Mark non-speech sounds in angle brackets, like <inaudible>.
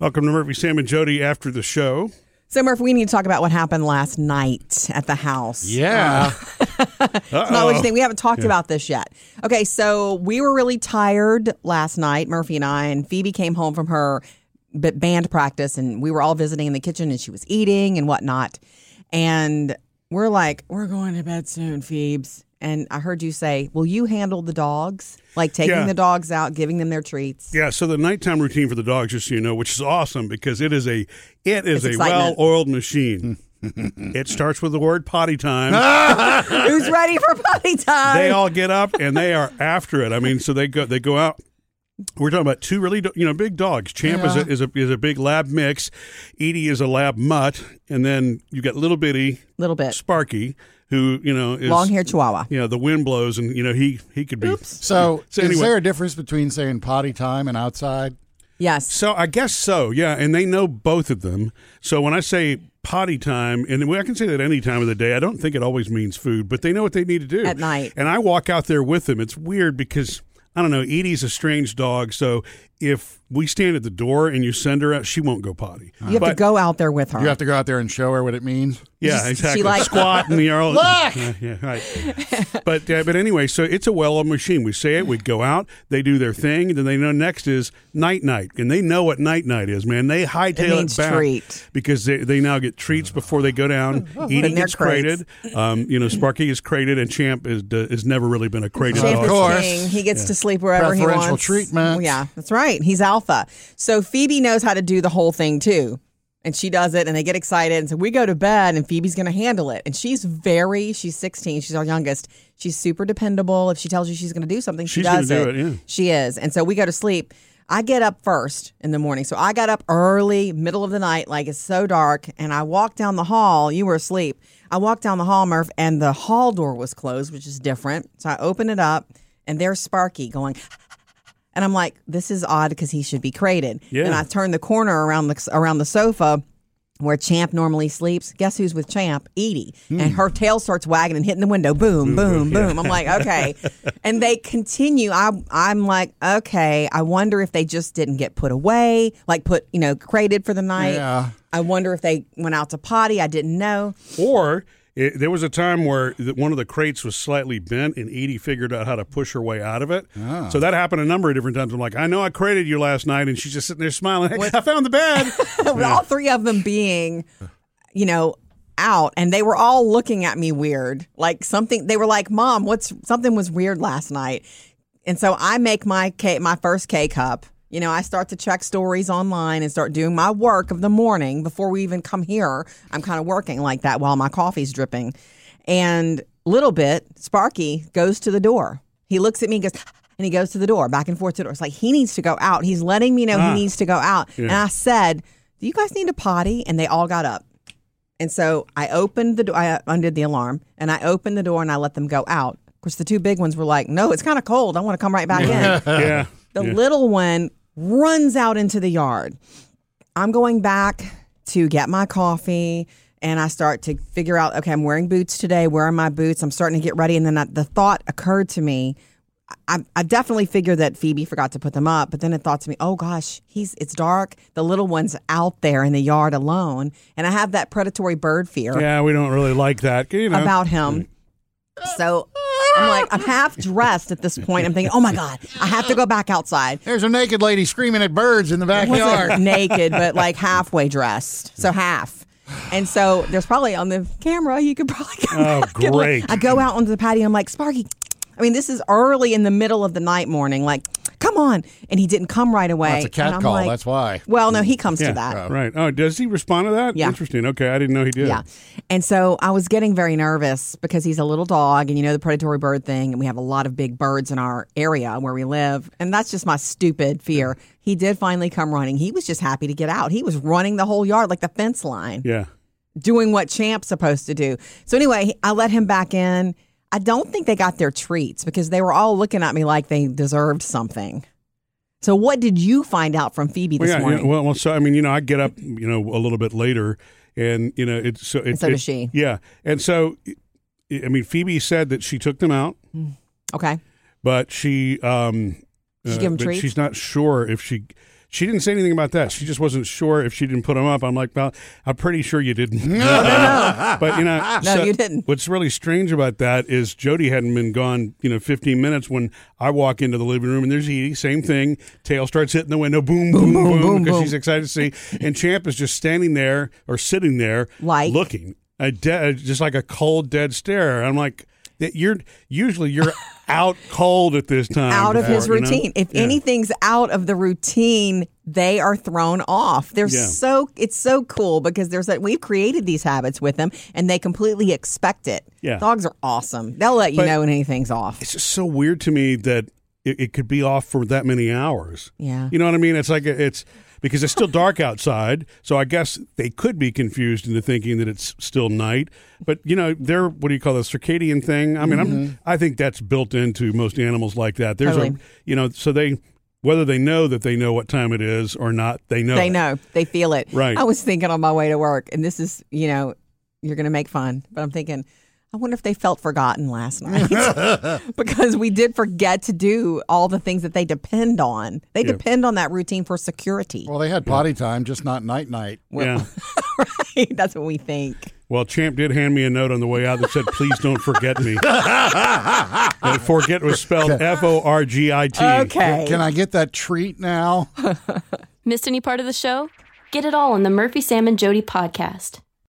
Welcome to Murphy, Sam, and Jody after the show. So, Murph, we need to talk about what happened last night at the house. Yeah. Uh, <laughs> it's not what you think. We haven't talked about this yet. Okay, so we were really tired last night, Murphy and I, and Phoebe came home from her band practice, and we were all visiting in the kitchen, and she was eating and whatnot. And we're like, we're going to bed soon, Phoebes. And I heard you say, Will you handle the dogs? Like taking Yeah. the dogs out, giving them their treats. Yeah, so the nighttime routine for the dogs, just so you know, which is awesome because it is a it is It's a well-oiled machine. it starts with the word potty time. <laughs> Who's ready for potty time? they all get up and they are after it. I mean, so they go they go out. We're talking about two really, you know, big dogs. Champ is, a, is a is a big lab mix. Edie is a lab mutt, and then you got little bitty Little bit. Sparky, who you know is Long haired chihuahua. You know, the wind blows, and you know he he could be. So, So is there a difference between saying potty time and outside? Yes. So I guess so, yeah. And they know both of them. So when I say potty time, and I can say that any time of the day, I don't think it always means food, but they know what they need to do At night. And I walk out there with them. It's weird because I don't know. Edie's a strange dog, so if we stand at the door and you send her out, she won't go potty. You have to go out there with her. You have to go out there and show her what it means. Yeah, exactly. she like- squat and the Look! Look! Yeah, yeah, right. <laughs> but uh, but anyway, so it's a well-oiled machine. We say it, we go out, they do their thing, and then they know next is night night, and they know what night night is. Man, they hightail It it, back treat. because they, they now get treats before they go down. Edie in their gets crated. Um, you know, Sparky is crated, and Champ is has never really been a crated Champ dog. is course. king. He gets to sleep wherever he wants. Preferential wants. treatment. Yeah, that's right. He's alpha. So Phoebe knows how to do the whole thing too. And she does it and they get excited. And so we go to bed and Phoebe's going to handle it. And she's very, she's 16. She's our youngest. She's super dependable. If she tells you she's going to do something, she She's does do it. it, yeah. She is. And so we go to sleep. I get up first in the morning. So I got up early, middle of the night, like it's so dark. And I walked down the hall. You were asleep. I walked down the hall, Murph, and the hall door was closed, which is different. So I open it up and there's Sparky going, and I'm like, this is odd because he should be crated. Yeah. And I turn the corner around the around the sofa where Champ normally sleeps. Guess who's with Champ? Edie. Hmm. And her tail starts wagging and hitting the window. Boom, boom, boom. I'm like, <laughs> okay. and they continue. I I'm like, okay. I wonder if they just didn't get put away, like put, you know, crated for the night. Yeah. I wonder if they went out to potty. I didn't know. Or it, there was a time where the, one of the crates was slightly bent, and Edie figured out how to push her way out of it. So ah. that happened a number of different times. I'm like, I know I crated you last night, and she's just sitting there smiling. <laughs> Hey, I found the bed. <laughs> With all three of them being, you know, out and they were all looking at me weird. Like something they were like, "Mom, what's something was weird last night." And so I make my K my first K cup. You know, I start to check stories online and start doing my work of the morning before we even come here. I'm kind of working like that while my coffee's dripping. And little bit, Sparky goes to the door. He looks at me and goes, <gasps> and he goes to the door, back and forth to the door. It's like he needs to go out. He's letting me know Ah. he needs to go out. And I said, Do you guys need a potty? And they all got up. And so I opened the door, I undid the alarm, and I opened the door and I let them go out. Of course, the two big ones were like, No, it's kind of cold. I want to come right back in. <laughs> yeah. The yeah. little one runs out into the yard. I'm going back to get my coffee and I start to figure out okay, I'm wearing boots today. Where are my boots? I'm starting to get ready. And then I, the thought occurred to me. I, I definitely figured that Phoebe forgot to put them up, but then it thought to me, oh gosh, he's it's dark. The little one's out there in the yard alone, and I have that predatory bird fear Yeah, we don't really like that. You know. about him. Mm. So I'm like, I'm half dressed at this point. I'm thinking, oh my God, I have to go back outside. There's a naked lady screaming at birds in the I wasn't backyard. <laughs> naked, but like halfway dressed. So half. And so there's probably on the camera, you could probably come Oh, back and, like, great. I go out onto the patio. I'm like, Sparky, I mean, this is early in the middle of the night morning. Like, come on. And he didn't come right away. That's a cat And I'm call. like- That's why. Well, no, he comes yeah, to that. Right. Oh, does he respond to that? Yeah. Interesting. Okay, I didn't know he did. Yeah. And so I was getting very nervous because he's a little dog and you know the predatory bird thing. And we have a lot of big birds in our area where we live. And that's just my stupid fear. He did finally come running. He was just happy to get out. He was running the whole yard like the fence line, Yeah. doing what Champ's supposed to do. So anyway, I let him back in. I don't think they got their treats because they were all looking at me like they deserved something. So what did you find out from Phoebe this yeah, yeah, morning? well, well, so I mean, you know, I get up, you know, a little bit later, and you know, it's so. It, so it- does she. Yeah, and so, I mean, Phoebe said that she took them out, okay. but she, um, she give 'em but treats? she's not sure if she. She didn't say anything about that. She just wasn't sure if she didn't put them up. I'm like, well, I'm pretty sure you didn't. <laughs> but you know, No, you didn't. What's really strange about that is Jody hadn't been gone, you know, 15 minutes when I walk into the living room and there's Edie, same thing. Tail starts hitting the window, boom, boom, boom, boom, because boom. she's excited to see. And Champ is just standing there or sitting there, Like? looking, a de- just like a cold, dead stare. I'm like, that you're usually you're <laughs> out cold at this time. out of his before, you know? routine. If Yeah. anything's out of the routine, they are thrown off. They're Yeah. so it's so cool because there's that we've created these habits with them and they completely expect it. Yeah. Dogs are awesome. They'll let you But- know when anything's off. it's just so weird to me that it, it could be off for that many hours. Yeah. You know what I mean? It's like it's because it's still dark outside, so I guess they could be confused into thinking that it's still night. But you know, they're what do you call the circadian thing? I mean, I'm, mm-hmm. I think that's built into most animals like that. There's a you know, so they whether they know that they know what time it is or not, they know. They it. know. They feel it. Right. I was thinking on my way to work, and this is, you know, you're going to make fun, but I'm thinking, I wonder if they felt forgotten last night <laughs> because we did forget to do all the things that they depend on. They Yeah. depend on that routine for security. Well, they had potty time, just not night night. Yeah. <laughs> right? That's what we think. Well, Champ did hand me a note on the way out that said, "Please don't forget me." <laughs> and forget was spelled F O R G I T. Okay. Can I get that treat now? Missed any part of the show? Get it all on the Murphy, Sam, and Jody podcast.